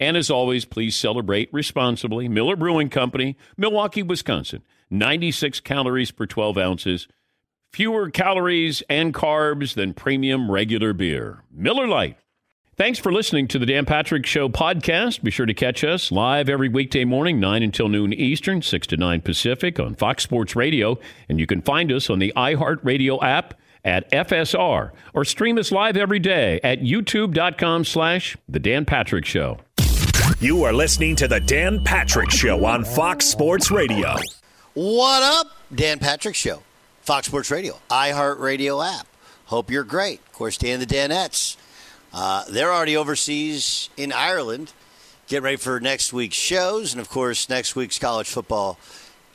And as always, please celebrate responsibly. Miller Brewing Company, Milwaukee, Wisconsin. 96 calories per 12 ounces. Fewer calories and carbs than premium regular beer. Miller Lite. Thanks for listening to the Dan Patrick Show podcast. Be sure to catch us live every weekday morning, 9 until noon Eastern, 6 to 9 Pacific on Fox Sports Radio. And you can find us on the iHeartRadio app at FSR or stream us live every day at youtube.com slash The Dan Patrick Show. You are listening to the Dan Patrick Show on Fox Sports Radio. What up, Dan Patrick Show, Fox Sports Radio, iHeartRadio app. Hope you're great. Of course, Dan the Danettes. Uh, they're already overseas in Ireland. Get ready for next week's shows, and of course, next week's college football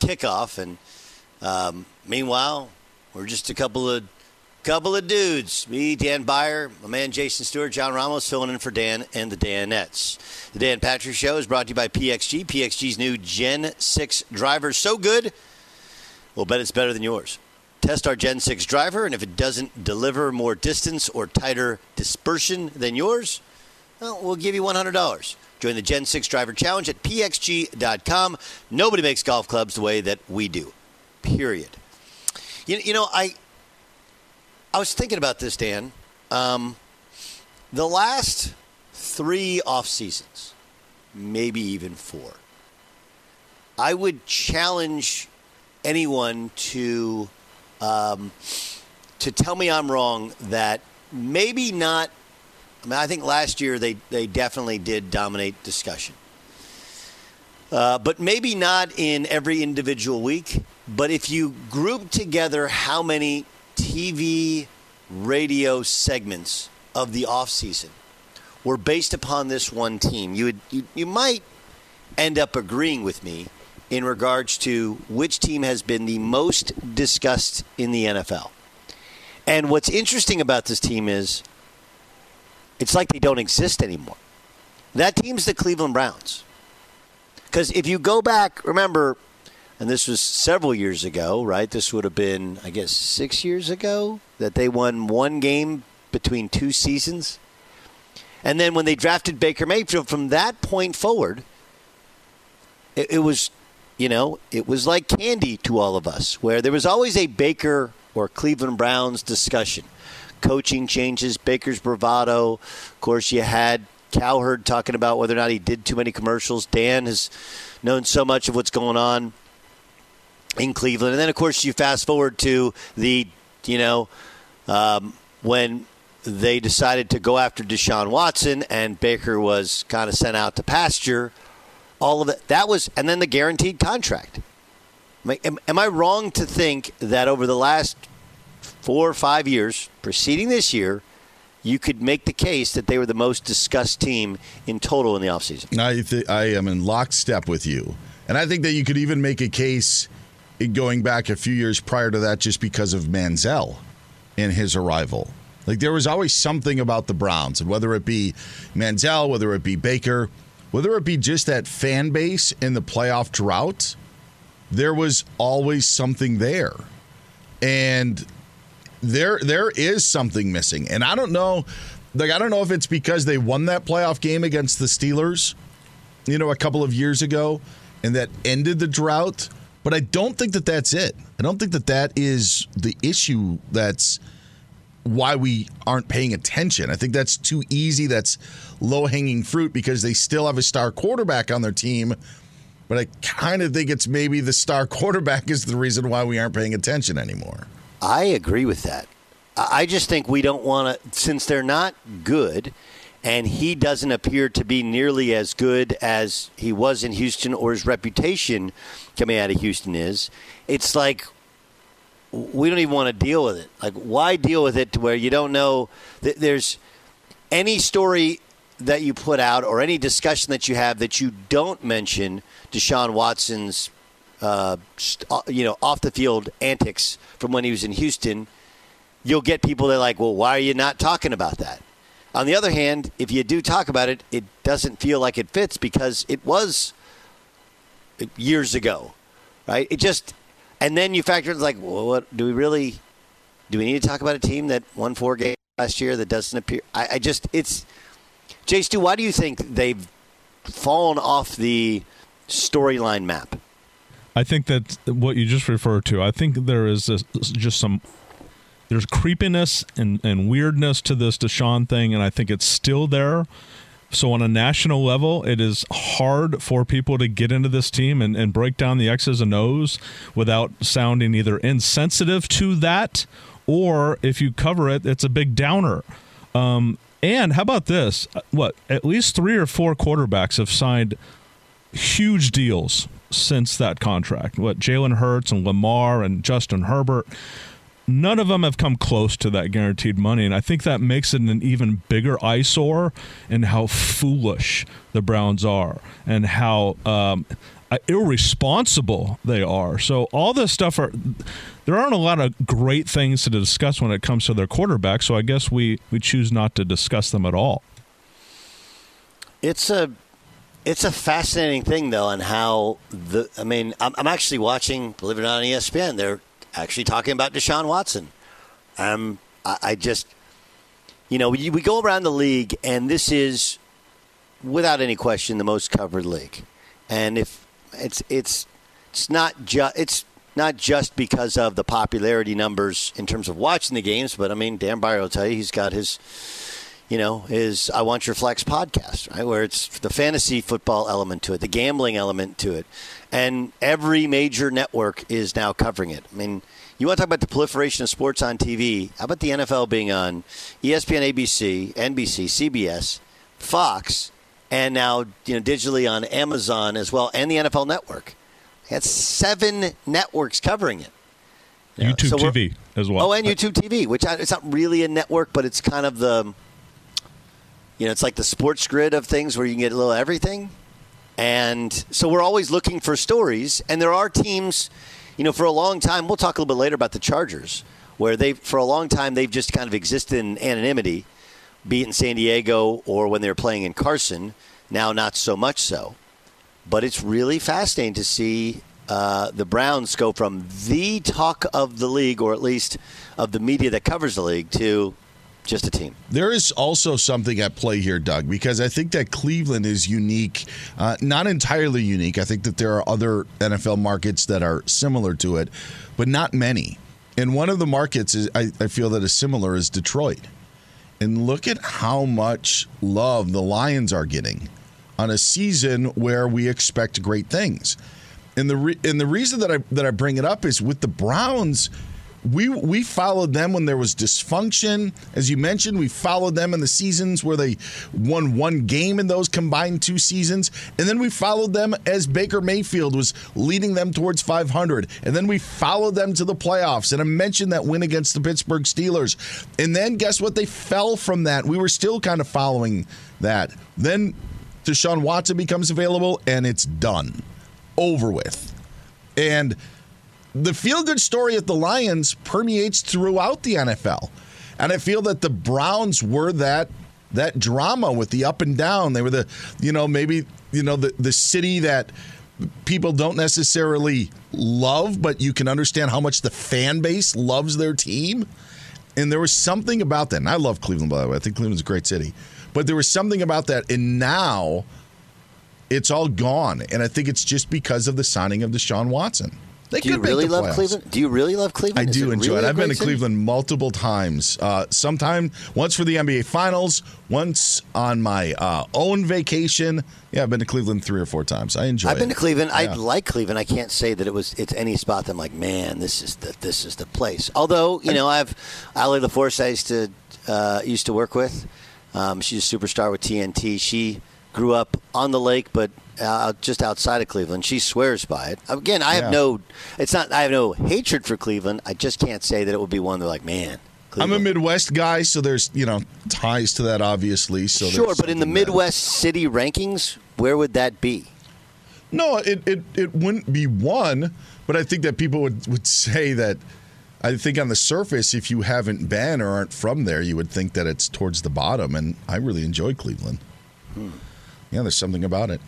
kickoff. And um, meanwhile, we're just a couple of couple of dudes. Me, Dan Beyer, my man Jason Stewart, John Ramos filling in for Dan and the Danettes. The Dan Patrick Show is brought to you by PXG. PXG's new Gen 6 driver. So good, we'll bet it's better than yours. Test our Gen 6 driver, and if it doesn't deliver more distance or tighter dispersion than yours, well, we'll give you $100. Join the Gen 6 Driver Challenge at pxg.com. Nobody makes golf clubs the way that we do, period. You, you know, I I was thinking about this, Dan. Um, the last three off seasons, maybe even four, I would challenge anyone to um, to tell me I'm wrong. That maybe not. I mean, I think last year they they definitely did dominate discussion. Uh, but maybe not in every individual week. But if you group together how many TV radio segments of the offseason were based upon this one team, you, would, you, you might end up agreeing with me in regards to which team has been the most discussed in the NFL. And what's interesting about this team is it's like they don't exist anymore. That team's the Cleveland Browns. Because if you go back, remember, and this was several years ago, right? This would have been, I guess, six years ago that they won one game between two seasons. And then when they drafted Baker Mayfield, from that point forward, it, it was, you know, it was like candy to all of us, where there was always a Baker or Cleveland Browns discussion. Coaching changes, Baker's bravado. Of course, you had Cowherd talking about whether or not he did too many commercials. Dan has known so much of what's going on in Cleveland. And then, of course, you fast forward to the, you know, um, when they decided to go after Deshaun Watson and Baker was kind of sent out to pasture. All of it. That was, and then the guaranteed contract. Am I, am, am I wrong to think that over the last four or five years, preceding this year, you could make the case that they were the most discussed team in total in the offseason? I, th- I am in lockstep with you. And I think that you could even make a case going back a few years prior to that just because of Manziel and his arrival. Like there was always something about the Browns, and whether it be Manziel, whether it be Baker, whether it be just that fan base in the playoff drought, there was always something there. And there there is something missing, and I don't know. Like I don't know if it's because they won that playoff game against the Steelers, you know, a couple of years ago, and that ended the drought. But I don't think that that's it. I don't think that that is the issue. That's why we aren't paying attention. I think that's too easy. That's low hanging fruit because they still have a star quarterback on their team. But I kind of think it's maybe the star quarterback is the reason why we aren't paying attention anymore. I agree with that. I just think we don't want to, since they're not good, and he doesn't appear to be nearly as good as he was in Houston or his reputation coming out of Houston is. It's like we don't even want to deal with it. Like, why deal with it to where you don't know that there's any story that you put out or any discussion that you have that you don't mention Deshaun Watson's, uh, uh, you know, off the field antics from when he was in Houston, you'll get people that are like, well, why are you not talking about that? On the other hand, if you do talk about it, it doesn't feel like it fits because it was years ago, right? It just, and then you factor in like, well, what do we really, do we need to talk about a team that won four games last year that doesn't appear? I, I just, it's, Jay Stu, why do you think they've fallen off the storyline map? I think that what you just referred to, I think there is a, just some there's creepiness and, and weirdness to this Deshaun thing, and I think it's still there. So on a national level, it is hard for people to get into this team and, and break down the X's and O's without sounding either insensitive to that or if you cover it, it's a big downer. Um, and how about this? What at least three or four quarterbacks have signed huge deals since that contract. What Jalen Hurts and Lamar and Justin Herbert none of them have come close to that guaranteed money. And I think that makes it an even bigger eyesore in how foolish the Browns are and how um, uh, irresponsible they are. So all this stuff are there aren't a lot of great things to discuss when it comes to their quarterback. So I guess we we choose not to discuss them at all. It's a it's a fascinating thing though on how the I mean I'm, I'm actually watching believe it or not on ESPN they're actually talking about Deshaun Watson. Um, I, I just, you know, we, we go around the league, and this is, without any question, the most covered league. And if it's it's it's not just it's not just because of the popularity numbers in terms of watching the games, but I mean, Dan Beyer will tell you he's got his, you know, his I Want Your Flex podcast, right, where it's the fantasy football element to it, the gambling element to it, and every major network is now covering it. I mean, you want to talk about the proliferation of sports on TV? How about the NFL being on ESPN, ABC, NBC, CBS, Fox, and now you know digitally on Amazon as well, and the NFL Network? That's seven networks covering it. YouTube so TV as well. Oh, and YouTube TV, which it's not really a network, but it's kind of the, you know, it's like the sports grid of things where you can get a little everything. And so we're always looking for stories. And there are teams, you know, for a long time, we'll talk a little bit later about the Chargers, where they, for a long time, they've just kind of existed in anonymity, be it in San Diego or when they were playing in Carson. Now, not so much so. But it's really fascinating to see uh, the Browns go from the talk of the league, or at least of the media that covers the league, to just a team. There is also something at play here, Doug, because I think that Cleveland is unique, uh, not entirely unique. I think that there are other NFL markets that are similar to it, but not many. And one of the markets is, I, I feel that is similar is Detroit. And look at how much love the Lions are getting on a season where we expect great things. And the re- and the reason that I that I bring it up is with the Browns we we followed them when there was dysfunction. As you mentioned, we followed them in the seasons where they won one game in those combined two seasons, and then we followed them as Baker Mayfield was leading them towards 500, and then we followed them to the playoffs. And I mentioned that win against the Pittsburgh Steelers, and then guess what? They fell from that. We were still kind of following that. Then Deshaun Watson becomes available, and it's done, over with, and the feel good story at the Lions permeates throughout the NFL. And I feel that the Browns were that that drama with the up and down. They were the, you know, maybe, you know, the, the city that people don't necessarily love, but you can understand how much the fan base loves their team. And there was something about that. And I love Cleveland, by the way. I think Cleveland's a great city. But there was something about that. And now it's all gone. And I think it's just because of the signing of Deshaun Watson. They Do you could really love playoffs. Cleveland? Do you really love I Cleveland? Is do enjoy really it. I've been to city? Cleveland multiple times. Uh, sometime once for the NBA Finals, once on my uh, own vacation. Yeah, I've been to Cleveland three or four times. I enjoy. I've been to Cleveland. I like Cleveland. I can't say that it was it's any spot that I'm like, man, this is the this is the place. Although you know, I have Allie LaForce. I used to uh, used to work with. Um, she's a superstar with TNT. She grew up on the lake, but uh, just outside of Cleveland. She swears by it. Again, I have Yeah. no. It's not. I have no hatred for Cleveland. I just can't say that it would be one that like, man. I'm a Midwest guy, so there's you know ties to that obviously. So sure, but in the. Midwest city rankings, where would that be? No, it, it, it wouldn't be one, but I think that people would, would say that. I think on the surface, if you haven't been or aren't from there, you would think that it's towards the bottom. And I really enjoy Cleveland. Hmm. Yeah, there's something about it.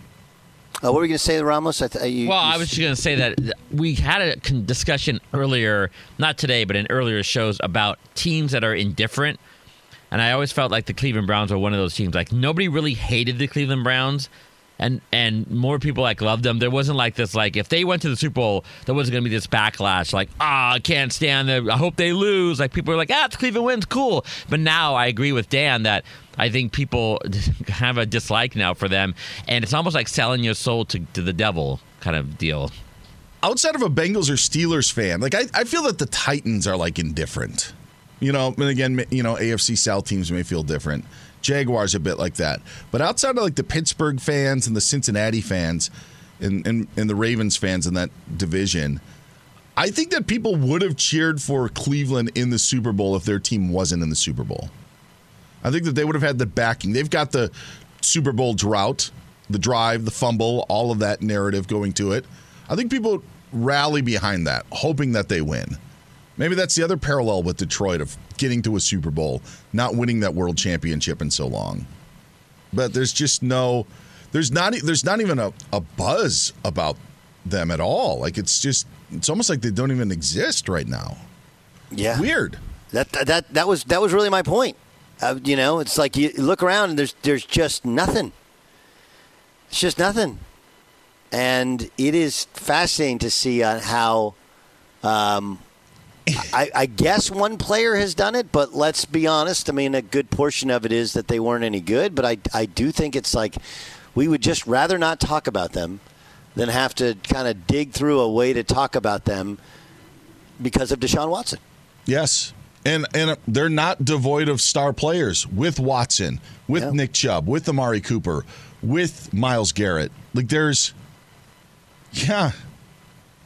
Uh, what were you going to say, Ramos? I th- you, Well, you I was just going to say that we had a con- discussion earlier, not today, but in earlier shows about teams that are indifferent. And I always felt like the Cleveland Browns were one of those teams. Like nobody really hated the Cleveland Browns, and and more people like loved them. There wasn't like this like if they went to the Super Bowl, there wasn't going to be this backlash. Like ah, I can't stand them. I hope they lose. Like people are like ah, if Cleveland wins, cool. But now I agree with Dan that I think people have a dislike now for them, and it's almost like selling your soul to, to the devil kind of deal. outside of a Bengals or Steelers fan, like I, I feel that the Titans are like indifferent. You know, and again, you know, AFC South teams may feel different. Jaguars a bit like that, but outside of like the Pittsburgh fans and the Cincinnati fans, and and, and the Ravens fans in that division, I think that people would have cheered for Cleveland in the Super Bowl if their team wasn't in the Super Bowl. I think that they would have had the backing. They've got the Super Bowl drought, the drive, the fumble, all of that narrative going to it. I think people rally behind that, hoping that they win. Maybe that's the other parallel with Detroit of getting to a Super Bowl, not winning that world championship in so long. But there's just no there's not there's not even a, a buzz about them at all. Like it's just it's almost like they don't even exist right now. Yeah. Weird. That that that was that was really my point. Uh, you know, it's like you look around and there's there's just nothing. It's just nothing, and it is fascinating to see on how. Um, I, I guess one player has done it, but let's be honest. I mean, a good portion of it is that they weren't any good. But I, I do think it's like we would just rather not talk about them than have to kind of dig through a way to talk about them because of Deshaun Watson. Yes. And and they're not devoid of star players with Watson, with Yeah. Nick Chubb, with Amari Cooper, with Myles Garrett. Like there's yeah.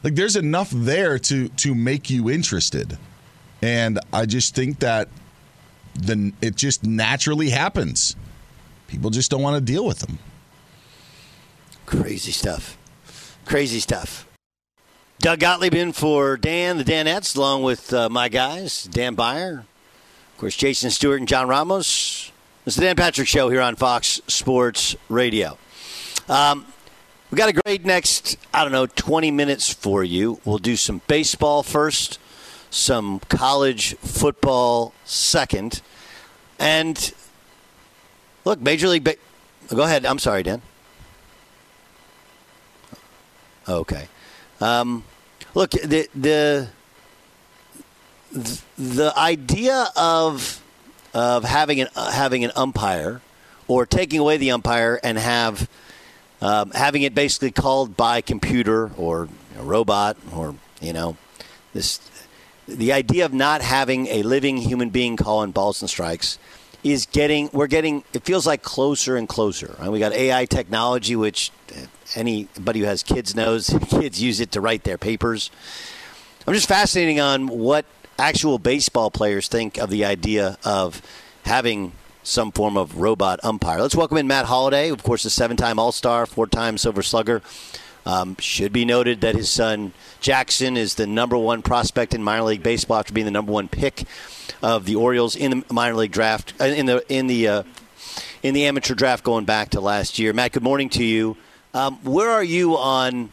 Like there's enough there to to make you interested. And I just think that then it just naturally happens. People just don't want to deal with them. Crazy stuff. Crazy stuff. Doug Gottlieb in for Dan, the Danettes, along with uh, my guys, Dan Beyer, of course, Jason Stewart and John Ramos. It's the Dan Patrick Show here on Fox Sports Radio. Um, we got a great next, I don't know, 20 minutes for you. We'll do some baseball first, some college football second, and look, Major League. Ba- Go ahead. I'm sorry, Dan. Okay. Um, look, the the the idea of of having an uh, having an umpire or taking away the umpire and have um, having it basically called by computer or a robot or you know this the idea of not having a living human being calling balls and strikes is getting we're getting it feels like closer and closer right? we got ai technology which uh, anybody who has kids knows kids use it to write their papers i'm just fascinating on what actual baseball players think of the idea of having some form of robot umpire let's welcome in matt holliday of course a seven-time all-star four-time silver slugger um, should be noted that his son Jackson is the number one prospect in minor league baseball after being the number one pick of the Orioles in the minor league draft uh, in the in the uh, in the amateur draft going back to last year. Matt, good morning to you. Um, where are you on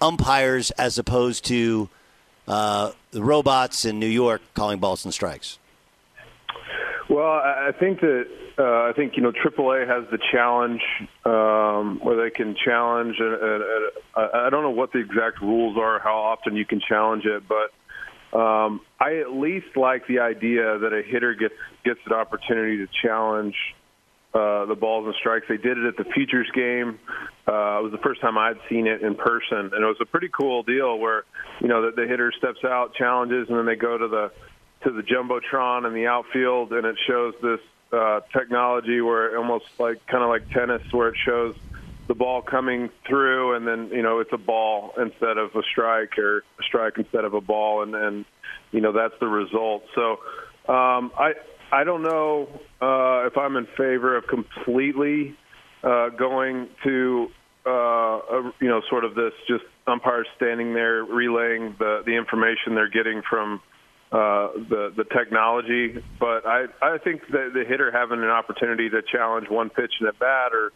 umpires as opposed to uh, the robots in New York calling balls and strikes? Well, I think that uh, I think you know AAA has the challenge um, where they can challenge. And, and, and I I don't know what the exact rules are, how often you can challenge it, but um, I at least like the idea that a hitter gets gets an opportunity to challenge uh, the balls and strikes. They did it at the Futures game. Uh, it was the first time I'd seen it in person, and it was a pretty cool deal where you know the, the hitter steps out, challenges, and then they go to the to the jumbotron in the outfield, and it shows this uh, technology where almost like kind of like tennis, where it shows the ball coming through, and then you know it's a ball instead of a strike, or a strike instead of a ball, and and you know that's the result. So um, I I don't know uh, if I'm in favor of completely uh, going to uh, a, you know sort of this just umpires standing there relaying the the information they're getting from uh, the the technology. But I I think that the hitter having an opportunity to challenge one pitch in at bat, or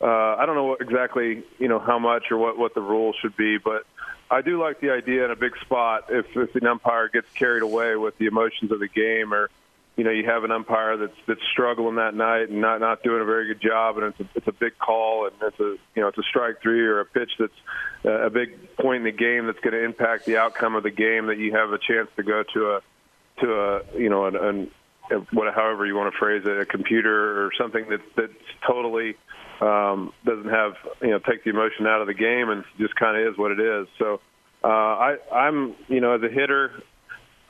uh, I don't know exactly you know how much or what what the rule should be, but. I do like the idea in a big spot if, if an umpire gets carried away with the emotions of the game, or you know you have an umpire that's that's struggling that night and not not doing a very good job, and it's a, it's a big call and it's a you know it's a strike three or a pitch that's uh, a big point in the game that's going to impact the outcome of the game. That you have a chance to go to a to a you know an, an what however you want to phrase it, a computer or something that that's totally um, doesn't have you know take the emotion out of the game and just kind of is what it is. So uh, I I'm you know as a hitter.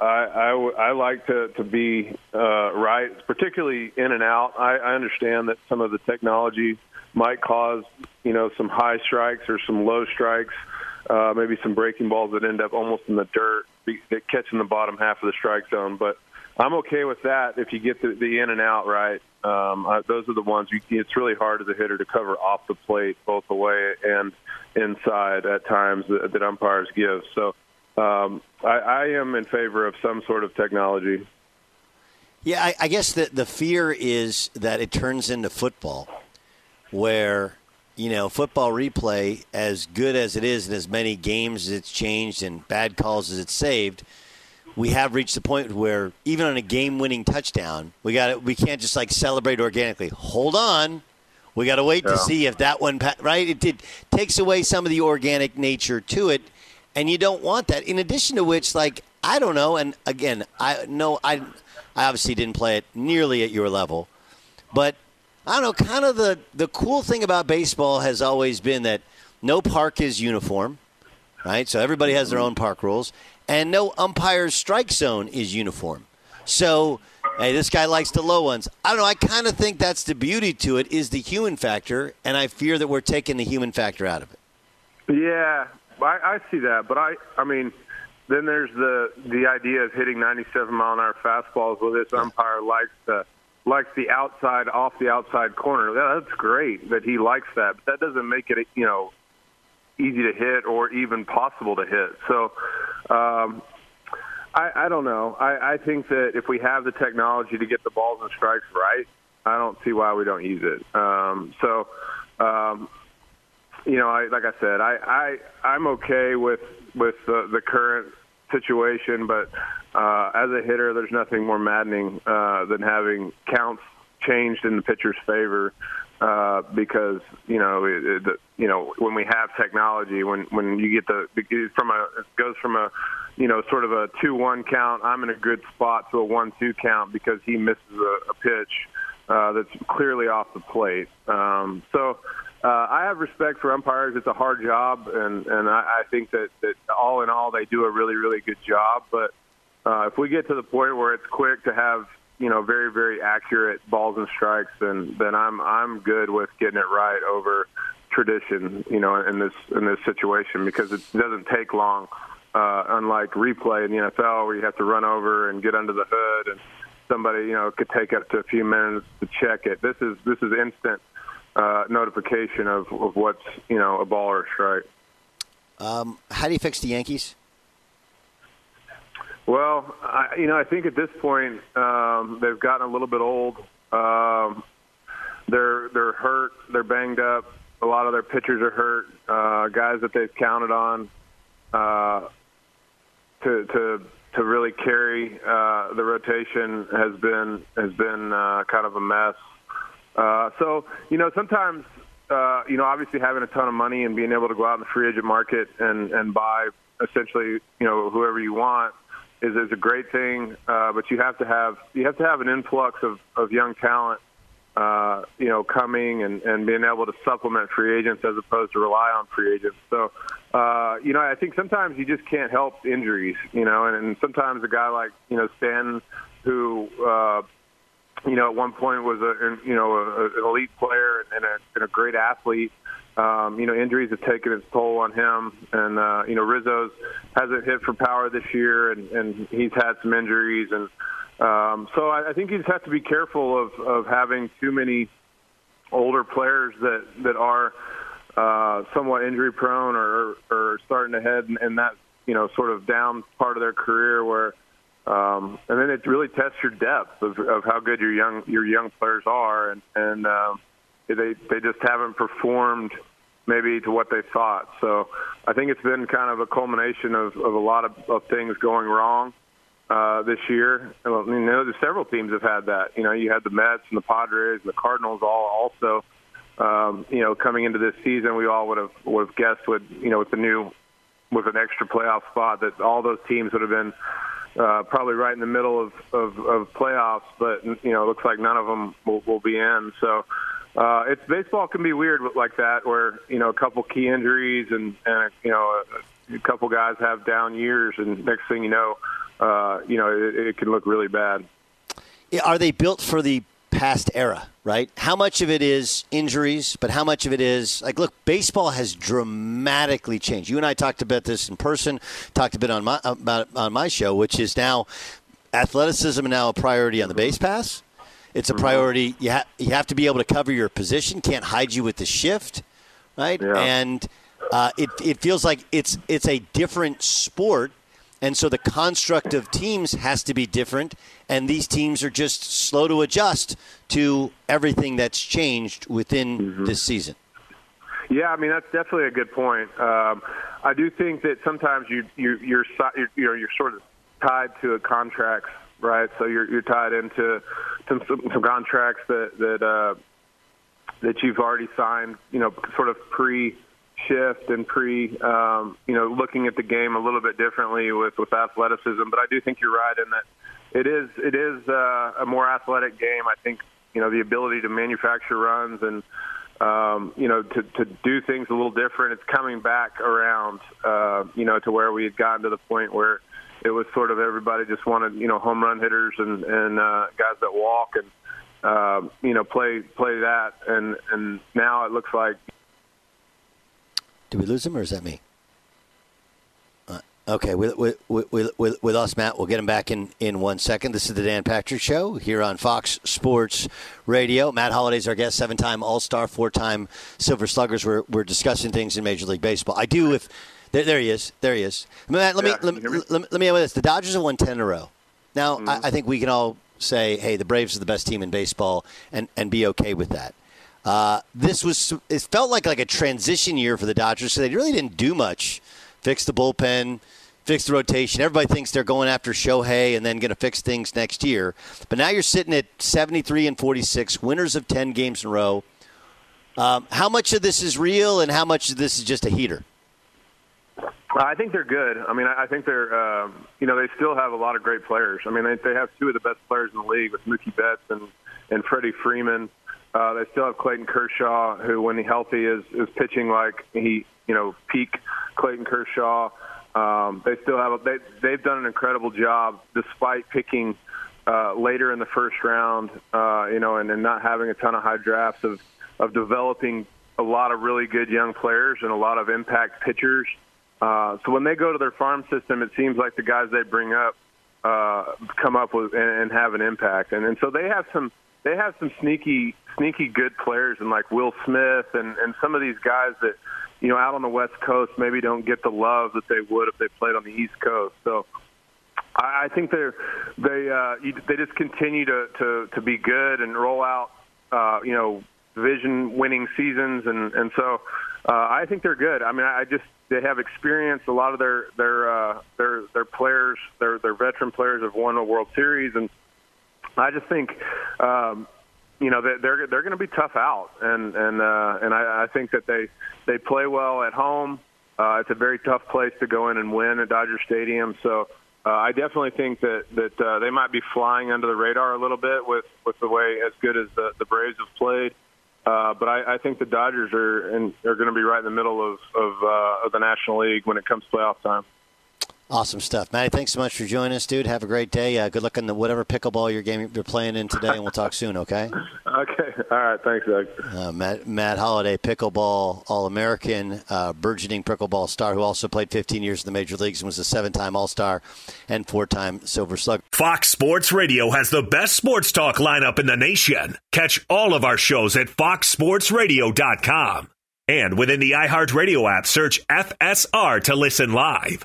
I, I, I like to, to be uh, right, particularly in and out. I, I understand that some of the technology might cause, you know, some high strikes or some low strikes, uh, maybe some breaking balls that end up almost in the dirt, that catch the bottom half of the strike zone. But I'm okay with that if you get the, the in and out right. Um, I, those are the ones you, it's really hard as a hitter to cover off the plate, both away and inside at times that, that umpires give. So um, I, I am in favor of some sort of technology. Yeah, I, I guess the the fear is that it turns into football, where you know football replay, as good as it is, and as many games as it's changed and bad calls as it's saved, we have reached the point where even on a game-winning touchdown, we got we can't just like celebrate organically. Hold on, we got to wait Yeah. to see if that one right. It, it takes away some of the organic nature to it, and you don't want that. In addition to which, like I don't know, and again, I know I I obviously didn't play it nearly at your level, but I don't know. Kind of the the cool thing about baseball has always been that no park is uniform, right? So everybody has their own park rules, and no umpire's strike zone is uniform. So, hey, this guy likes the low ones. I don't know. I kind of think that's the beauty to it is the human factor, and I fear that we're taking the human factor out of it. Yeah, I, I see that, but I, I mean, then there's the the idea of hitting 97 mile an hour fastballs where this umpire likes the likes the outside off the outside corner. Yeah, That's great that he likes that, but that doesn't make it you know easy to hit or even possible to hit. So. Um, I, I don't know. I, I think that if we have the technology to get the balls and strikes right, I don't see why we don't use it. Um, so, um, you know, I, like I said, I, I I'm okay with with the, the current situation, but uh, as a hitter, there's nothing more maddening uh, than having counts changed in the pitcher's favor. Uh, because you know, it, it, the- you know, when we have technology, when when you get the from a it goes from a you know sort of a two-one count, I'm in a good spot to a one-two count because he misses a, a pitch uh, that's clearly off the plate. Um, so uh, I have respect for umpires. It's a hard job, and and I, I think that that all in all they do a really really good job. But uh, if we get to the point where it's quick to have you know very very accurate balls and strikes, then then I'm I'm good with getting it right over tradition. You know, in this in this situation because it doesn't take long. Uh, unlike replay in the NFL, where you have to run over and get under the hood, and somebody you know could take up to a few minutes to check it. This is this is instant uh, notification of, of what's you know a ball or a strike. Um, how do you fix the Yankees? Well, I, you know, I think at this point um, they've gotten a little bit old. Um, they're they're hurt. They're banged up. A lot of their pitchers are hurt. Uh, guys that they've counted on uh, to to to really carry uh, the rotation has been has been uh, kind of a mess. Uh, so you know sometimes uh, you know obviously having a ton of money and being able to go out in the free agent market and and buy essentially you know whoever you want is is a great thing. Uh, but you have to have you have to have an influx of of young talent. Uh, you know, coming and, and being able to supplement free agents as opposed to rely on free agents. So, uh, you know, I think sometimes you just can't help injuries, you know, and, and sometimes a guy like, you know, Stan, who, uh, you know, at one point was a, you know, a, an elite player and a, and a great athlete. Um, you know, injuries have taken its toll on him, and uh, you know, Rizzo's hasn't hit for power this year, and, and he's had some injuries, and um, so I, I think you just have to be careful of, of having too many older players that that are uh, somewhat injury prone or, or starting to head in, in that you know sort of down part of their career where um, and then it really tests your depth of, of how good your young your young players are and and um, they they just haven't performed maybe to what they thought so I think it's been kind of a culmination of, of a lot of, of things going wrong uh, this year. Well, you know, several teams have had that. You know, you had the Mets and the Padres and the Cardinals all also. Um, you know, coming into this season, we all would have would have guessed with you know with the new with an extra playoff spot that all those teams would have been uh, probably right in the middle of, of, of playoffs. But you know, it looks like none of them will, will be in. So. Uh, it's baseball can be weird like that, where you know a couple key injuries and and you know a, a couple guys have down years, and next thing you know, uh, you know, it, it can look really bad. Are they built for the past era, right? How much of it is injuries, but how much of it is like, look, baseball has dramatically changed. You and I talked about this in person, talked a bit on my about on my show, which is now athleticism now a priority on the base pass. It's a Mm-hmm. priority. You ha- you have to be able to cover your position. Can't hide you with the shift, right? Yeah. And uh, it it feels like it's it's a different sport and so the construct of teams has to be different, and these teams are just slow to adjust to everything that's changed within this season. Yeah, I mean that's definitely a good point. Um, I do think that sometimes you you you're you're, you're sort of tied to a contracts, right? So you're you're tied into some some, some contracts that that uh, that you've already signed, you know, sort of pre shift and pre um, you know looking at the game a little bit differently with with athleticism. But I do think you're right in that it is it is uh, a more athletic game. I think you know the ability to manufacture runs and um, you know, to, to do things a little different. It's coming back around, uh, you know, to where we had gotten to the point where it was sort of everybody just wanted, you know, home run hitters and, and uh, guys that walk and, uh, you know, play play that. And, and now it looks like Did we lose him, or is that me? Uh, okay, with, with, with, with, with us, Matt, we'll get him back in, in one second. This is the Dan Patrick Show here on Fox Sports Radio. Matt Holliday's our guest, seven time All Star, four time Silver Sluggers. We're, we're discussing things in Major League Baseball. I do, if. There, there he is. There he is. Matt, let, Yeah, me, let, me, you hear me? let, me, let me end with this. The Dodgers have won 10 in a row. Now, I, I think we can all say, hey, the Braves are the best team in baseball and, and be okay with that. Uh, this was it felt like like a transition year for the Dodgers, so they really didn't do much. Fix the bullpen, fix the rotation. Everybody thinks they're going after Shohei and then going to fix things next year. But now you're sitting at 73 and 46, winners of 10 games in a row. Um, how much of this is real, and how much of this is just a heater? I think they're good. I mean, I think they're, um, you know, they still have a lot of great players. I mean, they, they have two of the best players in the league with Mookie Betts and, and Freddie Freeman. Uh, they still have Clayton Kershaw, who, when he healthy, is is pitching like he, you know, peak Clayton Kershaw. Um, they still have a, they they've done an incredible job despite picking uh, later in the first round, uh, you know, and, and not having a ton of high drafts of of developing a lot of really good young players and a lot of impact pitchers. Uh, so when they go to their farm system, it seems like the guys they bring up uh, come up with and, and have an impact. And, and so they have some they have some sneaky sneaky good players and like Will Smith and and some of these guys that you know out on the West Coast maybe don't get the love that they would if they played on the East Coast. So I I think they're they uh, they just continue to, to to be good and roll out uh, you know division winning seasons and and so uh, I think they're good. I mean, I just they have experience. A lot of their their uh, their their players, their their veteran players, have won a World Series, and I just think. Um, you know they're they're, going to be tough out, and and uh, and I, I think that they they play well at home. Uh, it's a very tough place to go in and win at Dodger Stadium. So uh, I definitely think that that uh, they might be flying under the radar a little bit with with the way as good as the the Braves have played. Uh, but I, I think the Dodgers are in, are going to be right in the middle of of, uh, of the National League when it comes playoff time. Awesome stuff, Matty. Thanks so much for joining us, dude. Have a great day. Uh, good luck in the whatever pickleball your game you're playing in today, and we'll talk soon. Okay. okay. All right. Thanks, Doug. Uh, Matt, Matt Holliday, pickleball All-American, uh, burgeoning pickleball star, who also played 15 years in the major leagues and was a seven-time All-Star and four-time Silver Slug. Fox Sports Radio has the best sports talk lineup in the nation. Catch all of our shows at foxsportsradio.com. And within the iHeartRadio app, search FSR to listen live.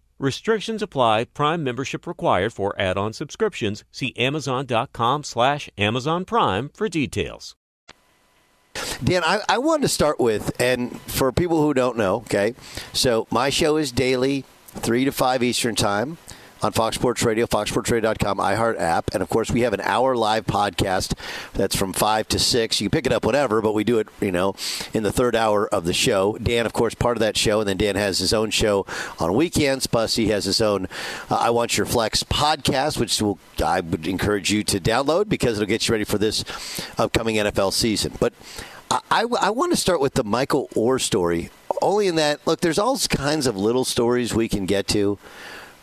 Restrictions apply. Prime membership required for add-on subscriptions. See Amazon.com slash Amazon Prime for details. Dan, I, I wanted to start with, and for people who don't know, okay, so my show is daily, 3 to 5 Eastern Time on Fox Sports Radio, foxsportsradio.com, iHeart app. And of course, we have an hour live podcast that's from 5 to 6. You can pick it up whenever, but we do it, you know, in the third hour of the show. Dan, of course, part of that show. And then Dan has his own show on weekends. Plus, he has his own uh, I Want Your Flex podcast, which will, I would encourage you to download because it'll get you ready for this upcoming NFL season. But I, I, I want to start with the Michael Oher story. Only in that, look, there's all kinds of little stories we can get to,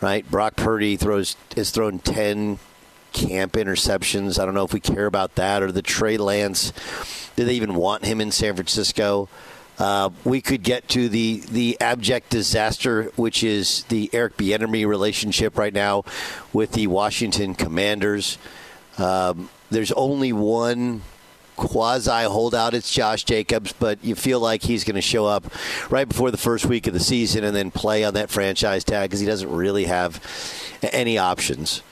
right? Brock Purdy throws has thrown ten camp interceptions. I don't know if we care about that or the Trey Lance. Do they even want him in San Francisco? Uh, we could get to the the abject disaster, which is the Eric Bieniemy relationship right now with the Washington Commanders. Um, there's only one quasi holdout. It's Josh Jacobs, but you feel like he's going to show up right before the first week of the season and then play on that franchise tag because he doesn't really have any options.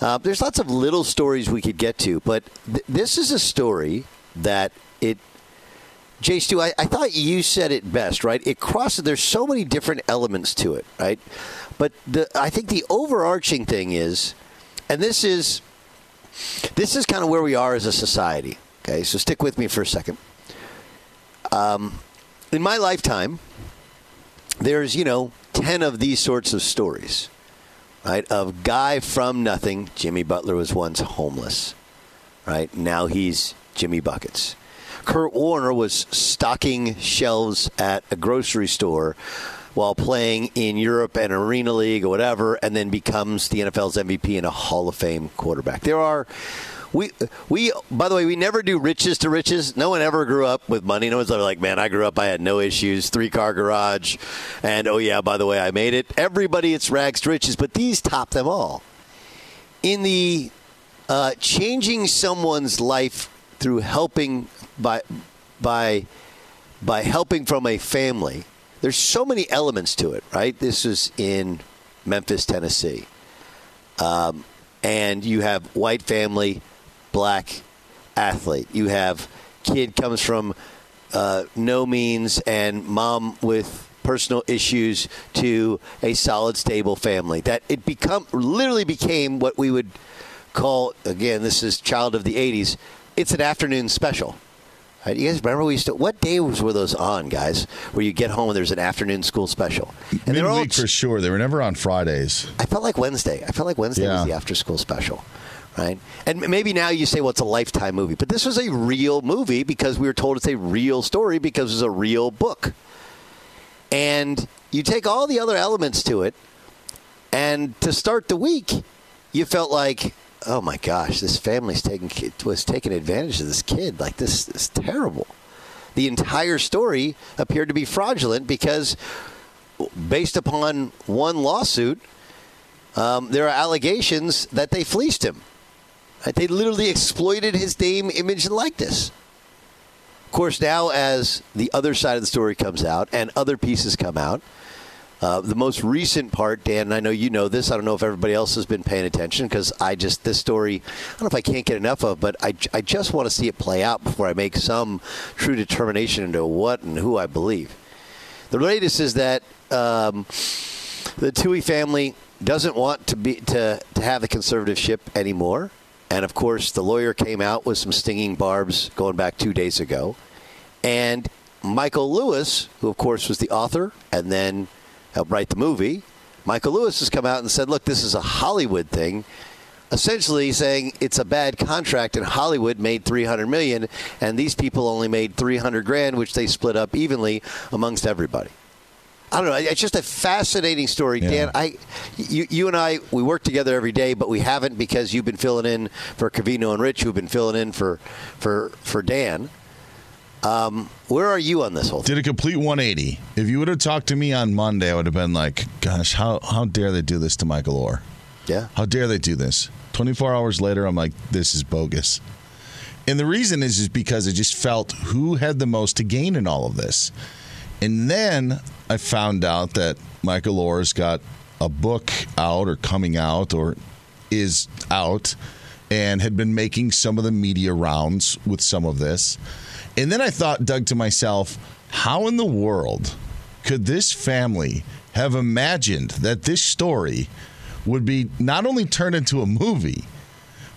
Uh, there's lots of little stories we could get to, but th- this is a story that it Jay Stu, I, I thought you said it best, right? It crosses. There's so many different elements to it, right? But the I think the overarching thing is, and this is this is kind of where we are as a society. Okay, so stick with me for a second. Um, in my lifetime, there's you know ten of these sorts of stories, right? Of guy from nothing. Jimmy Butler was once homeless, right? Now he's Jimmy Buckets. Kurt Warner was stocking shelves at a grocery store while playing in Europe and Arena League or whatever, and then becomes the NFL's MVP and a Hall of Fame quarterback. There are. We, we by the way we never do riches to riches no one ever grew up with money no one's ever like man i grew up i had no issues three car garage and oh yeah by the way i made it everybody it's rags to riches but these top them all in the uh, changing someone's life through helping by by by helping from a family there's so many elements to it, right? This is in Memphis, Tennessee. Um, and you have white family, black athlete. You have kid comes from uh, no means and mom with personal issues to a solid, stable family. That it become literally became what we would call again. This is child of the '80s. It's an afternoon special. Right, you guys remember we used to? What days were those on, guys? Where you get home and there's an afternoon school special, and Midweek all. for sure. They were never on Fridays. I felt like Wednesday. I felt like Wednesday Yeah. was the after school special, right? And maybe now you say, well, it's a lifetime movie, but this was a real movie because we were told it's a real story because it's a real book. And you take all the other elements to it, and to start the week, you felt like, oh my gosh, this family's taking was taking advantage of this kid. Like this is terrible. The entire story appeared to be fraudulent because, based upon one lawsuit, um, there are allegations that they fleeced him. They literally exploited his name, image, and likeness. Of course, now as the other side of the story comes out and other pieces come out, uh, the most recent part, Dan, and I know you know this. I don't know if everybody else has been paying attention because I just this story. I don't know if I can't get enough of, but I, I just want to see it play out before I make some true determination into what and who I believe. The latest is that um, the Tuohy family doesn't want to be to, to have the conservatorship anymore. And of course, the lawyer came out with some stinging barbs going back two days ago. And Michael Lewis, who of course was the author and then helped write the movie, Michael Lewis has come out and said, look, this is a Hollywood thing. Essentially saying it's a bad contract and Hollywood made 300 million and these people only made 300 grand, which they split up evenly amongst everybody. I don't know. It's just a fascinating story, Dan. I, you, you and I, we work together every day, but we haven't because you've been filling in for Cavino and Rich, who've been filling in for for for Dan. Um, where are you on this whole thing? Did a complete 180. If you would have talked to me on Monday, I would have been like, "Gosh, how how dare they do this to Michael Oher? Yeah, how dare they do this?" 24 hours later, I'm like, "This is bogus." And the reason is is because it just felt who had the most to gain in all of this. And then I found out that Michael Oher's got a book out or coming out or is out and had been making some of the media rounds with some of this. And then I thought, Doug, to myself, how in the world could this family have imagined that this story would be not only turned into a movie,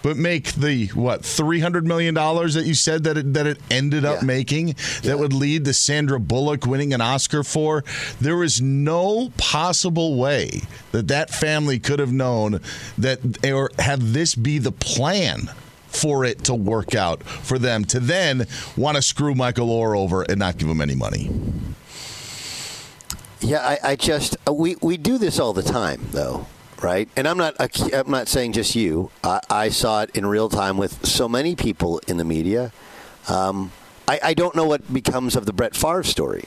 but make the what three hundred million dollars that you said that it, that it ended up making that would lead to Sandra Bullock winning an Oscar for. There is no possible way that that family could have known that or have this be the plan for it to work out for them to then want to screw Michael Oher over and not give him any money. Yeah, I, I just uh, we we do this all the time, though, right? And I'm not I'm not saying just you. I, I saw it in real time with so many people in the media. Um, I, I don't know what becomes of the Brett Favre story.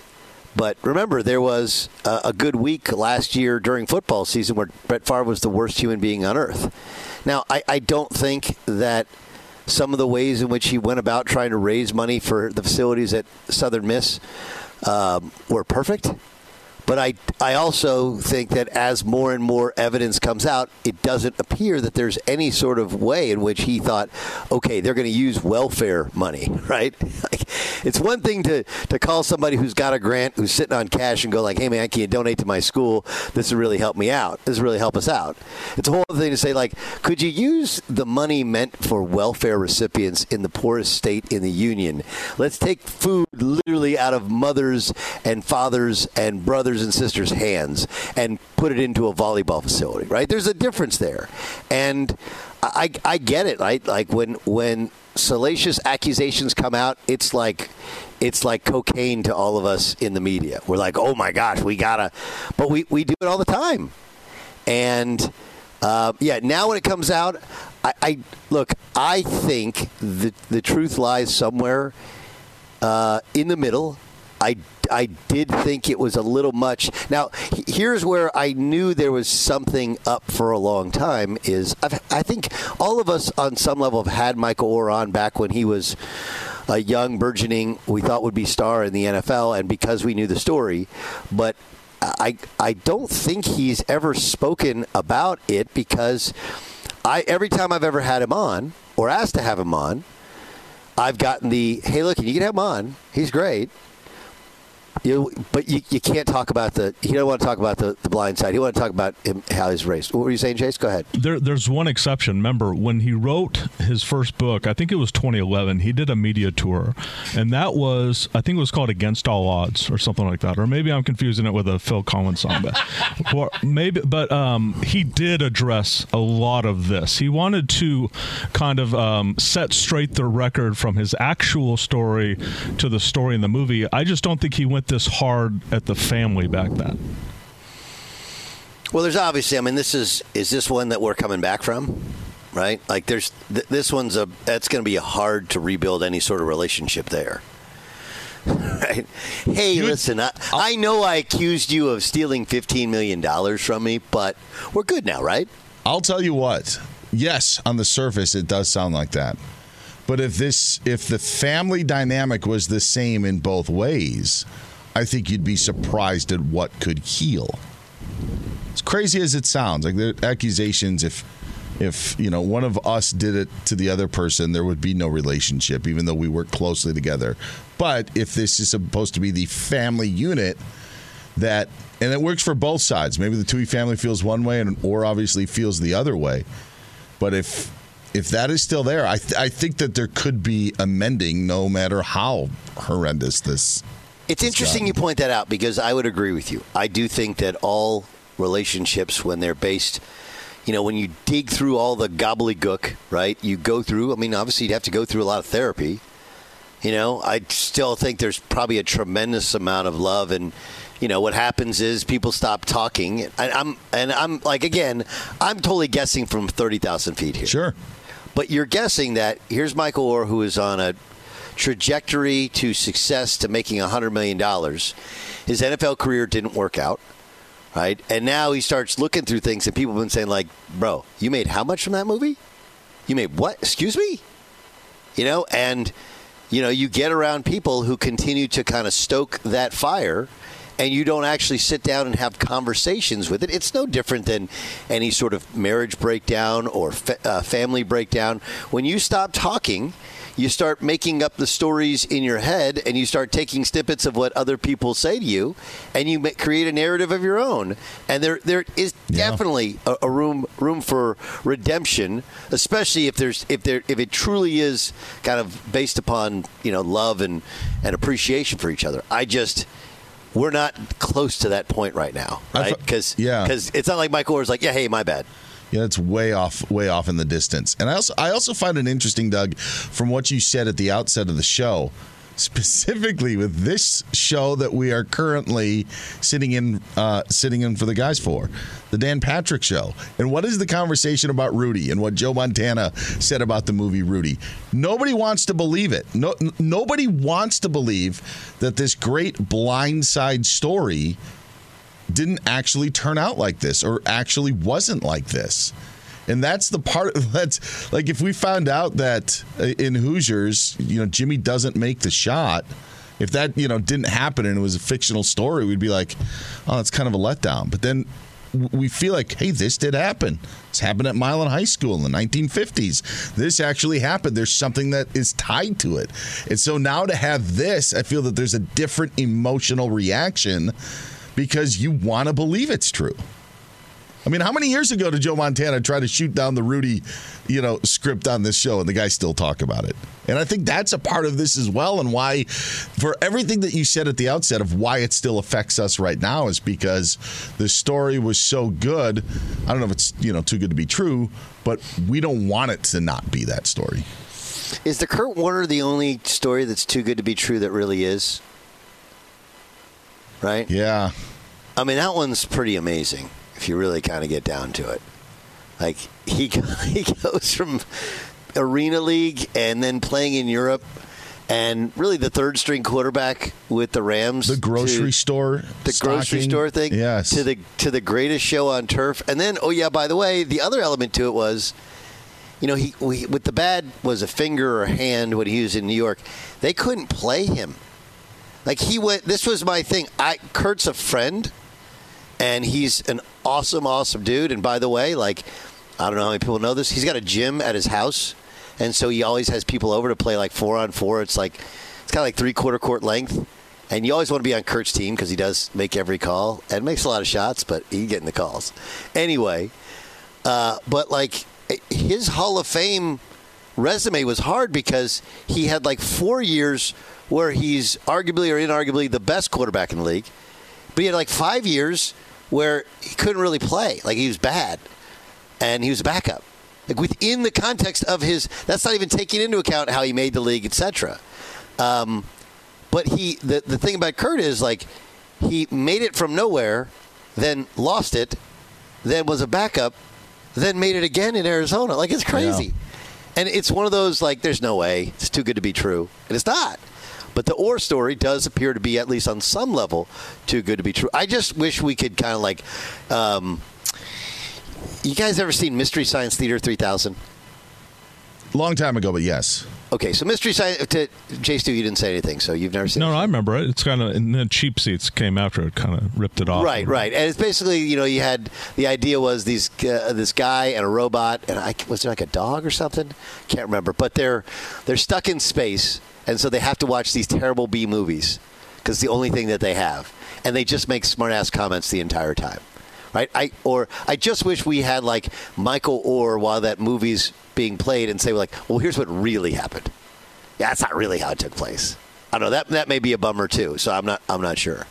But remember, there was a, a good week last year during football season where Brett Favre was the worst human being on earth. Now, I, I don't think that some of the ways in which he went about trying to raise money for the facilities at Southern Miss um, were perfect. But I, I also think that as more and more evidence comes out, it doesn't appear that there's any sort of way in which he thought, okay, they're going to use welfare money, right? Like, it's one thing to to call somebody who's got a grant, who's sitting on cash, and go like, "Hey man, can you donate to my school? This will really help me out. This will really help us out." It's a whole other thing to say like, "Could you use the money meant for welfare recipients in the poorest state in the union? Let's take food literally out of mothers and fathers and brothers and sisters' hands and put it into a volleyball facility." Right? There's a difference there, and I, I get it. Right? Like when when salacious accusations come out, it's like it's like cocaine to all of us in the media. We're like, oh my gosh, we gotta, but we we do it all the time, and uh, yeah. Now when it comes out, I, I look. I think the the truth lies somewhere uh, in the middle. I, I did think it was a little much. Now, here's where I knew there was something up for a long time. Is I've, I think all of us on some level have had Michael Oher on back when he was a young burgeoning we thought would be star in the NFL, and because we knew the story, but. I, I don't think he's ever spoken about it because I every time I've ever had him on or asked to have him on, I've gotten the hey look you can have him on he's great you but you, you can't talk about the he don't want to talk about the, the blind side he want to talk about him, how he's raised what were you saying Chase go ahead There, there's one exception. Remember, when he wrote his first book, I think it was 2011, he did a media tour. And that was, I think it was called Against All Odds or something like that. Or maybe I'm confusing it with a Phil Collins song. But, or maybe, but um, he did address a lot of this. He wanted to kind of um, set straight the record from his actual story to the story in the movie. I just don't think he went this hard at the family back then. Well, there's obviously. I mean, this is is this one that we're coming back from, right? Like, there's th- this one's a. That's going to be hard to rebuild any sort of relationship there. Right? Hey, listen. I, I know I accused you of stealing fifteen million dollars from me, but we're good now, right? I'll tell you what. Yes, on the surface, it does sound like that. But if this, if the family dynamic was the same in both ways, I think you'd be surprised at what could heal. As crazy as it sounds, like the accusations, if if you know one of us did it to the other person, there would be no relationship, even though we work closely together. But if this is supposed to be the family unit, that and it works for both sides. Maybe the Tuohy family feels one way, and or obviously feels the other way. But if if that is still there, I th- I think that there could be amending, no matter how horrendous this. It's interesting you point that out because I would agree with you. I do think that all relationships, when they're based, you know, when you dig through all the gobbledygook, right? You go through. I mean, obviously, you'd have to go through a lot of therapy. You know, I still think there's probably a tremendous amount of love, and you know what happens is people stop talking. And I'm and I'm like again, I'm totally guessing from thirty thousand feet here. Sure, but you're guessing that here's Michael Oher, who is on a trajectory to success to making $100 million. His NFL career didn't work out, right? And now he starts looking through things, and people have been saying, like, bro, you made how much from that movie? You made what? Excuse me? You know, and, you know, you get around people who continue to kind of stoke that fire. And you don't actually sit down and have conversations with it. It's no different than any sort of marriage breakdown or fa- uh, family breakdown. When you stop talking, you start making up the stories in your head and you start taking snippets of what other people say to you and you create a narrative of your own. And there there is definitely a, a room room for redemption especially if there's if there if it truly is kind of based upon you know love and and appreciation for each other. I just we're not close to that point right now right? because yeah. because it's not like michael Oher's like yeah hey my bad Yeah, it's way off, way off in the distance. And I also, I also find it interesting, Doug, from what you said at the outset of the show, specifically with this show that we are currently sitting in, uh, sitting in for the guys for, the Dan Patrick Show. And what is the conversation about Rudy and what Joe Montana said about the movie Rudy? Nobody wants to believe it. No, n- nobody wants to believe that this great blindside story didn't actually turn out like this or actually wasn't like this. And that's the part that's like if we found out that uh, in Hoosiers, you know, Jimmy doesn't make the shot, if that, you know, didn't happen and it was a fictional story, we'd be like, oh, that's kind of a letdown. But then we feel like, hey, this did happen. This happened at Milan High School in the 1950s. This actually happened. There's something that is tied to it. And so now to have this, I feel that there's a different emotional reaction because you want to believe it's true. I mean, how many years ago did Joe Montana try to shoot down the Rudy, you know, script on this show, and the guys still talk about it? And I think that's a part of this as well, and why, for everything that you said at the outset of why it still affects us right now, is because the story was so good. I don't know if it's you know too good to be true, but we don't want it to not be that story. Is the Kurt Warner the only story that's too good to be true that really is? Right? Yeah. I mean, that one's pretty amazing if you really kind of get down to it. Like he he goes from arena league and then playing in Europe and really the third string quarterback with the Rams. The grocery store, the grocery store thing. Yes. To the to the greatest show on turf. And then oh yeah, by the way, the other element to it was you know, he we, with the bad was a finger or a hand when he was in New York. They couldn't play him. Like he went. This was my thing. I Kurt's a friend, and he's an awesome, awesome dude. And by the way, like I don't know how many people know this. He's got a gym at his house, and so he always has people over to play like four on four. It's like it's kind of like three quarter court length. And you always want to be on Kurt's team because he does make every call and makes a lot of shots, but he getting the calls. Anyway, uh, but like his Hall of Fame resume was hard because he had like four years where he's arguably or inarguably the best quarterback in the league, but he had like five years where he couldn't really play. Like he was bad, and he was a backup. Like within the context of his, that's not even taking into account how he made the league, etc. Um, but he, the the thing about Kurt is like he made it from nowhere, then lost it, then was a backup, then made it again in Arizona. Like it's crazy. And it's one of those like there's no way. It's too good to be true. And it's not. But the Oher story does appear to be at least on some level too good to be true. I just wish we could kind of like um, you guys ever seen Mystery Science Theater 3000? Long time ago, but yes. Okay, so Mystery Science to Jay Stu, you didn't say anything, so you've never seen No, it. no, I remember it. It's kind of and then cheap seats came after it, kind of ripped it off. Right, right, and it's basically you know you had the idea was these uh, this guy and a robot and I was there like a dog or something can't remember but they're they're stuck in space and so they have to watch these terrible B movies because the only thing that they have and they just make smart ass comments the entire time right I or I just wish we had like Michael Oher while that movie's being played and say like well here's what really happened yeah that's not really how it took place I don't know that that may be a bummer too so I'm not I'm not sure.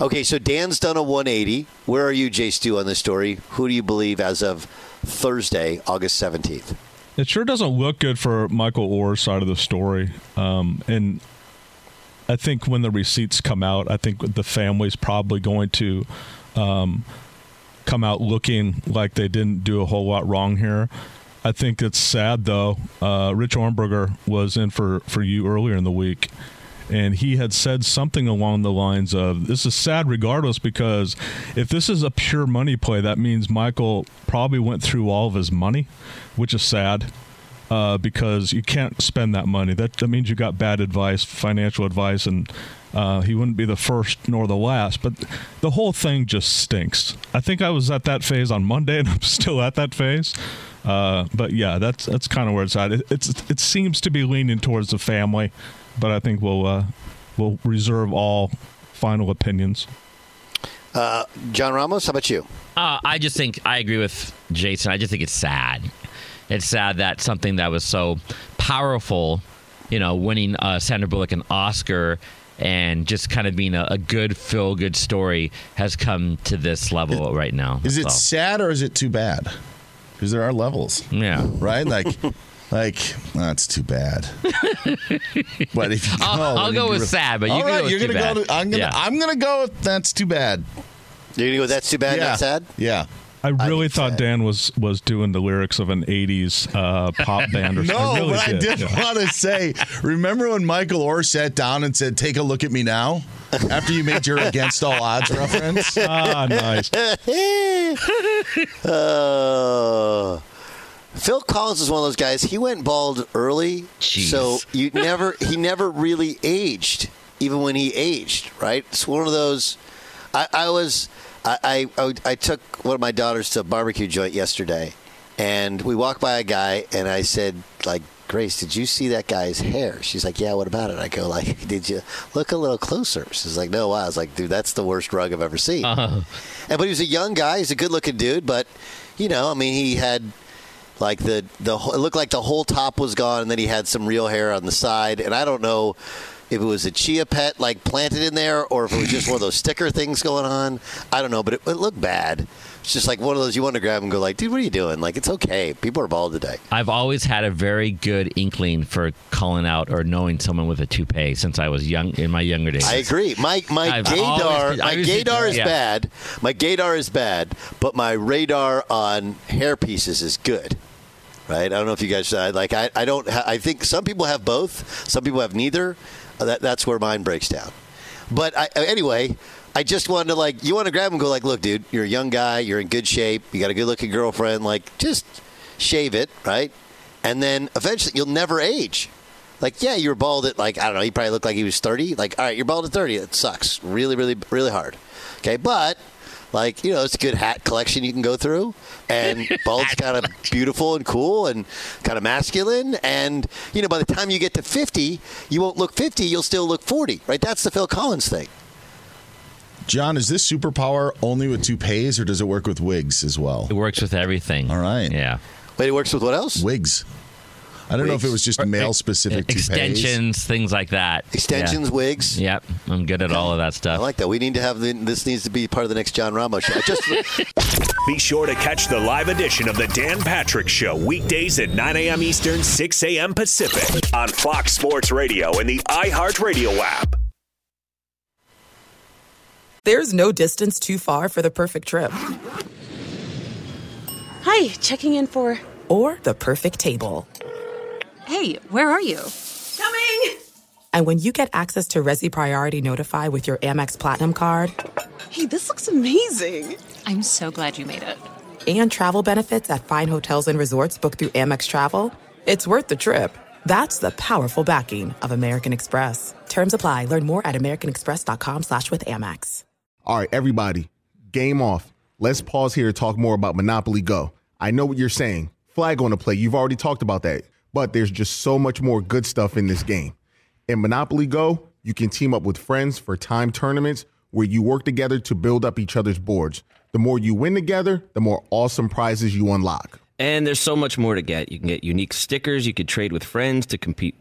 Okay, so Dan's done a 180. Where are you, Jay Stu, on this story? Who do you believe as of Thursday, August 17th? It sure doesn't look good for Michael Oher's side of the story. Um, and I think when the receipts come out, I think the family's probably going to um, come out looking like they didn't do a whole lot wrong here. I think it's sad though. Uh, Rich Ohrnberger was in for, for you earlier in the week, and he had said something along the lines of, "This is sad, regardless, because if this is a pure money play, that means Michael probably went through all of his money, which is sad." Uh, because you can't spend that money. That that means you got bad advice, financial advice, and uh, he wouldn't be the first nor the last. But the whole thing just stinks. I think I was at that phase on Monday, and I'm still at that phase. Uh, but yeah, that's that's kind of where it's at. It, it's it seems to be leaning towards the family, but I think we'll uh, we'll reserve all final opinions. Uh, John Ramos, how about you? Uh, I just think I agree with Jason. I just think it's sad. It's sad that something that was so powerful, you know, winning uh, Sandra Bullock an Oscar and just kind of being a, a good feel good story has come to this level right now. Is it So, sad or is it too bad? Because there are levels, yeah. right? Like, like that's too bad. but if you go, I'll- I'll go with re- sad, but you all go right, with you're gonna go. To, I'm gonna. Yeah. I'm gonna go with that's too bad. You're going to go, that's too bad, yeah. that's sad? Yeah. I really think thought sad. Dan was was doing the lyrics of an '80s uh, pop band or something. No, I really but I did yeah. want to say. Remember when Michael Oher sat down and said, "Take a look at me now." After you made your against all odds reference. Ah, nice. Uh, Phil Collins is one of those guys. He went bald early, Jeez. so you never he never really aged, even when he aged. Right? It's one of those. I, I was I, I I took one of my daughters to a barbecue joint yesterday, and we walked by a guy, and I said, like, Grace, did you see that guy's hair? She's like, Yeah. What about it? I go, like, Did you look a little closer? She's like, No. Wow. I was like, Dude, that's the worst rug I've ever seen. Uh-huh. And but he was a young guy. He's a good-looking dude, but you know, I mean, he had like the the it looked like the whole top was gone, and then he had some real hair on the side. And I don't know if it was a chia pet like planted in there, or if it was just one of those sticker things going on. I don't know, but it, it looked bad. It's just like one of those you want to grab and go like, dude, what are you doing? Like, it's okay. People are bald today. I've always had a very good inkling for calling out or knowing someone with a toupee since I was young in my younger days. I agree. My my I've gaydar I my gaydar is yeah. bad. My gaydar is bad, but my radar on hair pieces is good. Right? I don't know if you guys uh, like. I, I don't. Ha- I think some people have both. Some people have neither. Uh, that, that's where mine breaks down. But I, uh, anyway, I just wanted to like. You want to grab him and go like, look, dude, you're a young guy. You're in good shape. You got a good looking girlfriend. Like, just shave it, right? And then eventually, you'll never age. Like, yeah, you're bald at like I don't know. He probably looked like he was thirty. Like, all right, you're bald at thirty. It sucks. Really, really, really hard. Okay, but like you know, it's a good hat collection you can go through, and bald's kind of beautiful and cool and kind of masculine. And you know, by the time you get to fifty, you won't look fifty. You'll still look forty. Right? That's the Phil Collins thing. John, is this superpower only with toupees, or does it work with wigs as well? It works with everything. All right. Yeah. Wait, it works with what else? Wigs. I don't know if it was just male specific toupees. Extensions, things like that. Extensions, Yeah. wigs. Yep, I'm good at all of that stuff. I like that. We need to have the, this needs to be part of the next John Ramos show. Just Be sure to catch the live edition of the Dan Patrick Show weekdays at 9 a.m. Eastern, 6 a.m. Pacific on Fox Sports Radio and the iHeartRadio app. There's no distance too far for the perfect trip. Hi, checking in for. Or the perfect table. Hey, where are you? Coming! And when you get access to Resy Priority Notify with your Amex Platinum card Hey, this looks amazing. I'm so glad you made it. and travel benefits at fine hotels and resorts booked through Amex Travel, it's worth the trip. That's the powerful backing of American Express. Terms apply. Learn more at americanexpress.com slash with Amex. All right, everybody, game off. Let's pause here to talk more about Monopoly Go. I know what you're saying. Flag on the play. You've already talked about that. But there's just so much more good stuff in this game. In Monopoly Go, you can team up with friends for time tournaments where you work together to build up each other's boards. The more you win together, the more awesome prizes you unlock. And there's so much more to get. You can get unique stickers. You could trade with friends to compete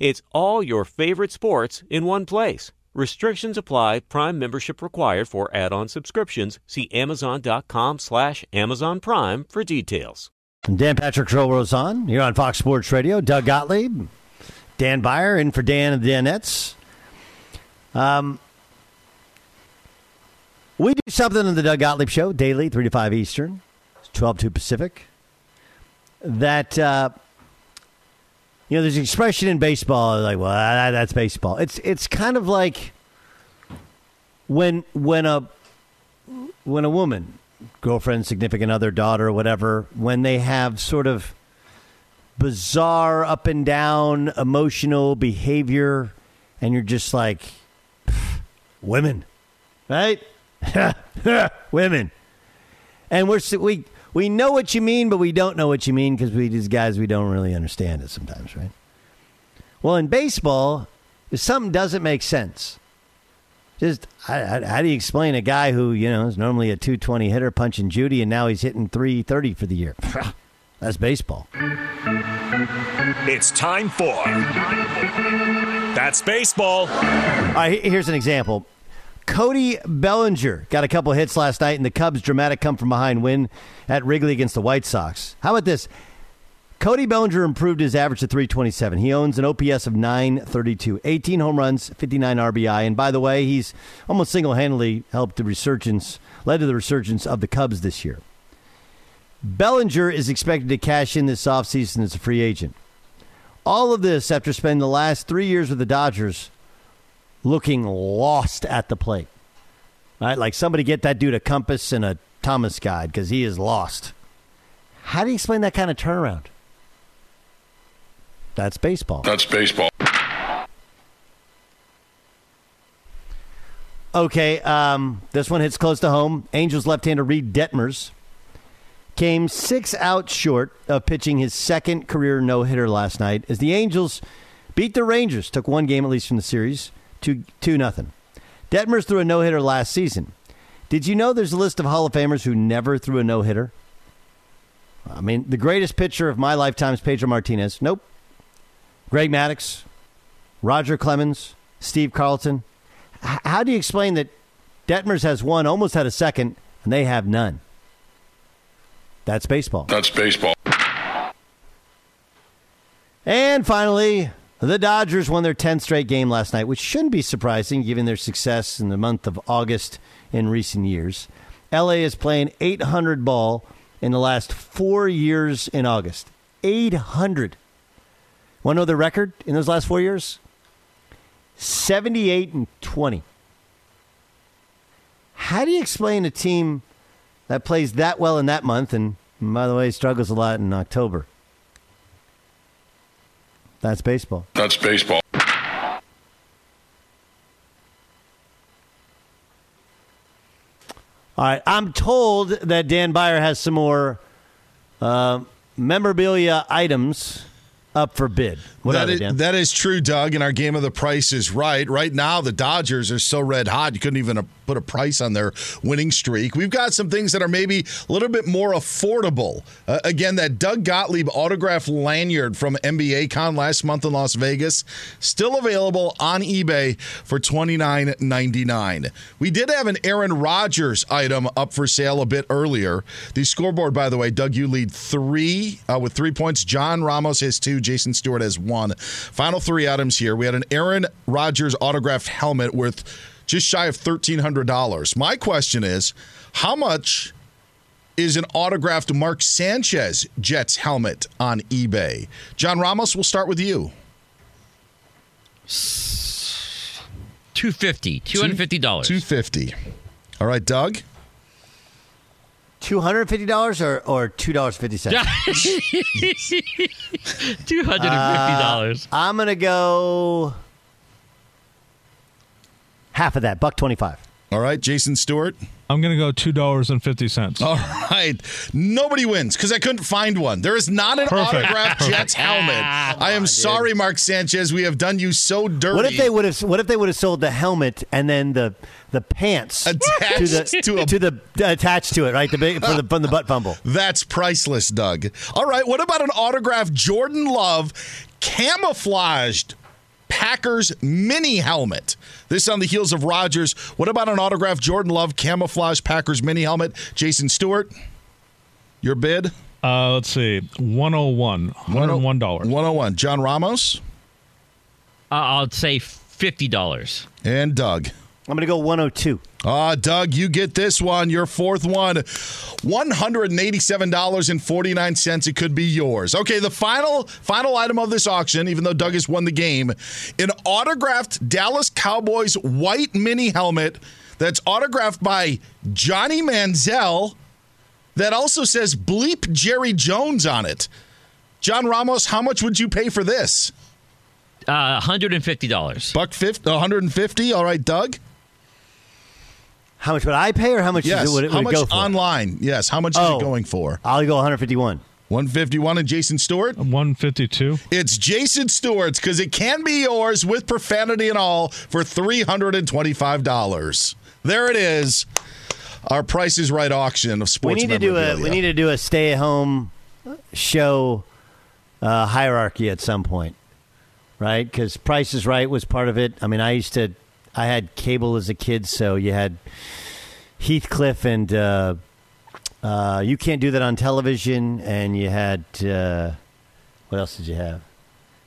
It's all your favorite sports in one place. Restrictions apply. Prime membership required for add-on subscriptions. See Amazon.com slash Amazon Prime for details. Dan Patrick Show rolls here on Fox Sports Radio. Doug Gottlieb, Dan Beyer, in for Dan and the Danettes. Um, we do something on the Doug Gottlieb Show daily, 3 to 5 Eastern, 12 to Pacific. That, uh, you know, there's an expression in baseball like, well, that, that's baseball. It's, it's kind of like when, when, a, when a woman girlfriend, significant other, daughter, whatever, when they have sort of bizarre, up and down emotional behavior, and you're just like, women, right? women. And we're we we know what you mean, but we don't know what you mean because we these guys we don't really understand it sometimes, right? Well, in baseball, if something doesn't make sense, just how, how, how do you explain a guy who you know is normally a 220 hitter punching Judy and now he's hitting 330 for the year? That's baseball. It's time for That's Baseball. All right, here's an example. Cody Bellinger got a couple hits last night in the Cubs' dramatic come from behind win at Wrigley against the White Sox. How about this? Cody Bellinger improved his average to 327. He owns an OPS of 932, 18 home runs, 59 RBI. And by the way, he's almost single handedly helped the resurgence, led to the resurgence of the Cubs this year. Bellinger is expected to cash in this offseason as a free agent. All of this after spending the last three years with the Dodgers looking lost at the plate. Right? Like somebody get that dude a compass and a Thomas guide because he is lost. How do you explain that kind of turnaround? That's baseball. That's baseball. Okay, um, this one hits close to home. Angels left-hander Reid Detmers came six outs short of pitching his second career no-hitter last night as the Angels beat the Rangers, took one game at least from the series, two two nothing. Detmers threw a no-hitter last season. Did you know there's a list of Hall of Famers who never threw a no-hitter? I mean, the greatest pitcher of my lifetime is Pedro Martinez. Nope. Greg Maddux, Roger Clemens, Steve Carlton. H- how do you explain that Detmers has one, almost had a second, and they have none? That's baseball. That's baseball. And finally, the Dodgers won their 10th straight game last night, which shouldn't be surprising given their success in the month of August in recent years. LA is playing 800 ball in the last four years in August. 800. Want to know the record in those last four years? 78 and 20. How do you explain a team that plays that well in that month and, by the way, struggles a lot in October? That's baseball. That's baseball. All right. I'm told that Dan Beyer has some more uh, memorabilia items up for bid. What That are they, is- that is true, Doug. And our game of the price is right. Right now, the Dodgers are so red hot, you couldn't even uh, put a price on their winning streak. We've got some things that are maybe a little bit more affordable. Uh, again, that Doug Gottlieb autograph lanyard from NBA Con last month in Las Vegas, still available on eBay for twenty nine ninety nine. We did have an Aaron Rodgers item up for sale a bit earlier. The scoreboard, by the way, Doug, you lead three uh, with three points. John Ramos has two. Jason Stewart has one. Final three items here. We had an Aaron Rodgers autographed helmet worth just shy of $1,300. My question is how much is an autographed Mark Sanchez Jets helmet on eBay? John Ramos, we'll start with you. 250 $250. 250 All right, Doug? $250 or, or $2.50? $250. Uh, I'm going to go half of that, buck 25. All right, Jason Stewart. I'm going to go two dollars and fifty cents. All right. Nobody wins because I couldn't find one. There is not an Perfect. autographed Perfect. Jets helmet. I am sorry, Mark Sanchez. We have done you so dirty. What if they would have? What if they would have sold the helmet and then the the pants Attached to the to a- to the attached to it, right? The big for the from the butt fumble. That's priceless, Doug. All right, what about an autographed Jordan Love camouflaged Packers mini helmet? This on the heels of Rodgers. What about an autographed Jordan Love camouflage Packers mini helmet? Jason Stewart, your bid? Uh, let's see, 101 101 dollars. 101. John Ramos Uh, I'll say $50. and Doug. I'm going to go 102. Ah, Doug, you get this one. Your fourth one. $187.49. It could be yours. Okay, the final final item of this auction, even though Doug has won the game, an autographed Dallas Cowboys white mini helmet that's autographed by Johnny Manziel that also says bleep Jerry Jones on it. John Ramos, how much would you pay for this? Uh, $150. Buck 50, 150. All right, Doug. How much would I pay, or how much Yes. is it, would it, how much it go for? online? Yes. How much is Oh. it going for? I'll go 151. 151 and Jason Stewart? 152. It's Jason Stewart's because it can be yours with profanity and all for $325. There it is. Our Price is Right auction of sports. We sports need to do a we need to do a stay at home show uh, hierarchy at some point, right? Because Price is Right was part of it. I mean, I used to I had cable as a kid, so you had Heathcliff and uh, uh, you can't do that on television, and you had uh, what else did you have?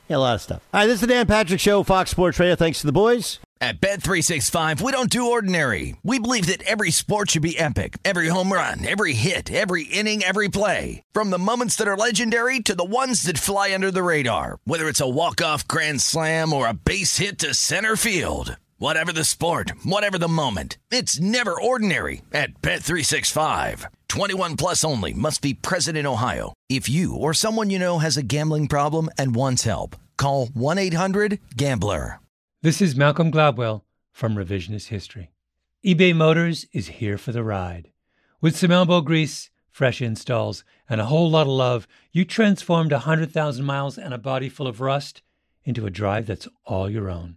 Yeah, a lot of stuff. All right, this is the Dan Patrick Show, Fox Sports Radio. Thanks to the boys. At Bet365, we don't do ordinary. We believe that every sport should be epic. Every home run, every hit, every inning, every play. From the moments that are legendary to the ones that fly under the radar. Whether it's a walk-off grand slam or a base hit to center field. Whatever the sport, whatever the moment. It's never ordinary at Bet365. 21 plus only must be present in Ohio. If you or someone you know has a gambling problem and wants help, call 1-800-GAMBLER. This is Malcolm Gladwell from Revisionist History. eBay Motors is here for the ride. With some elbow grease, fresh installs, and a whole lot of love, you transformed 100,000 miles and a body full of rust into a drive that's all your own.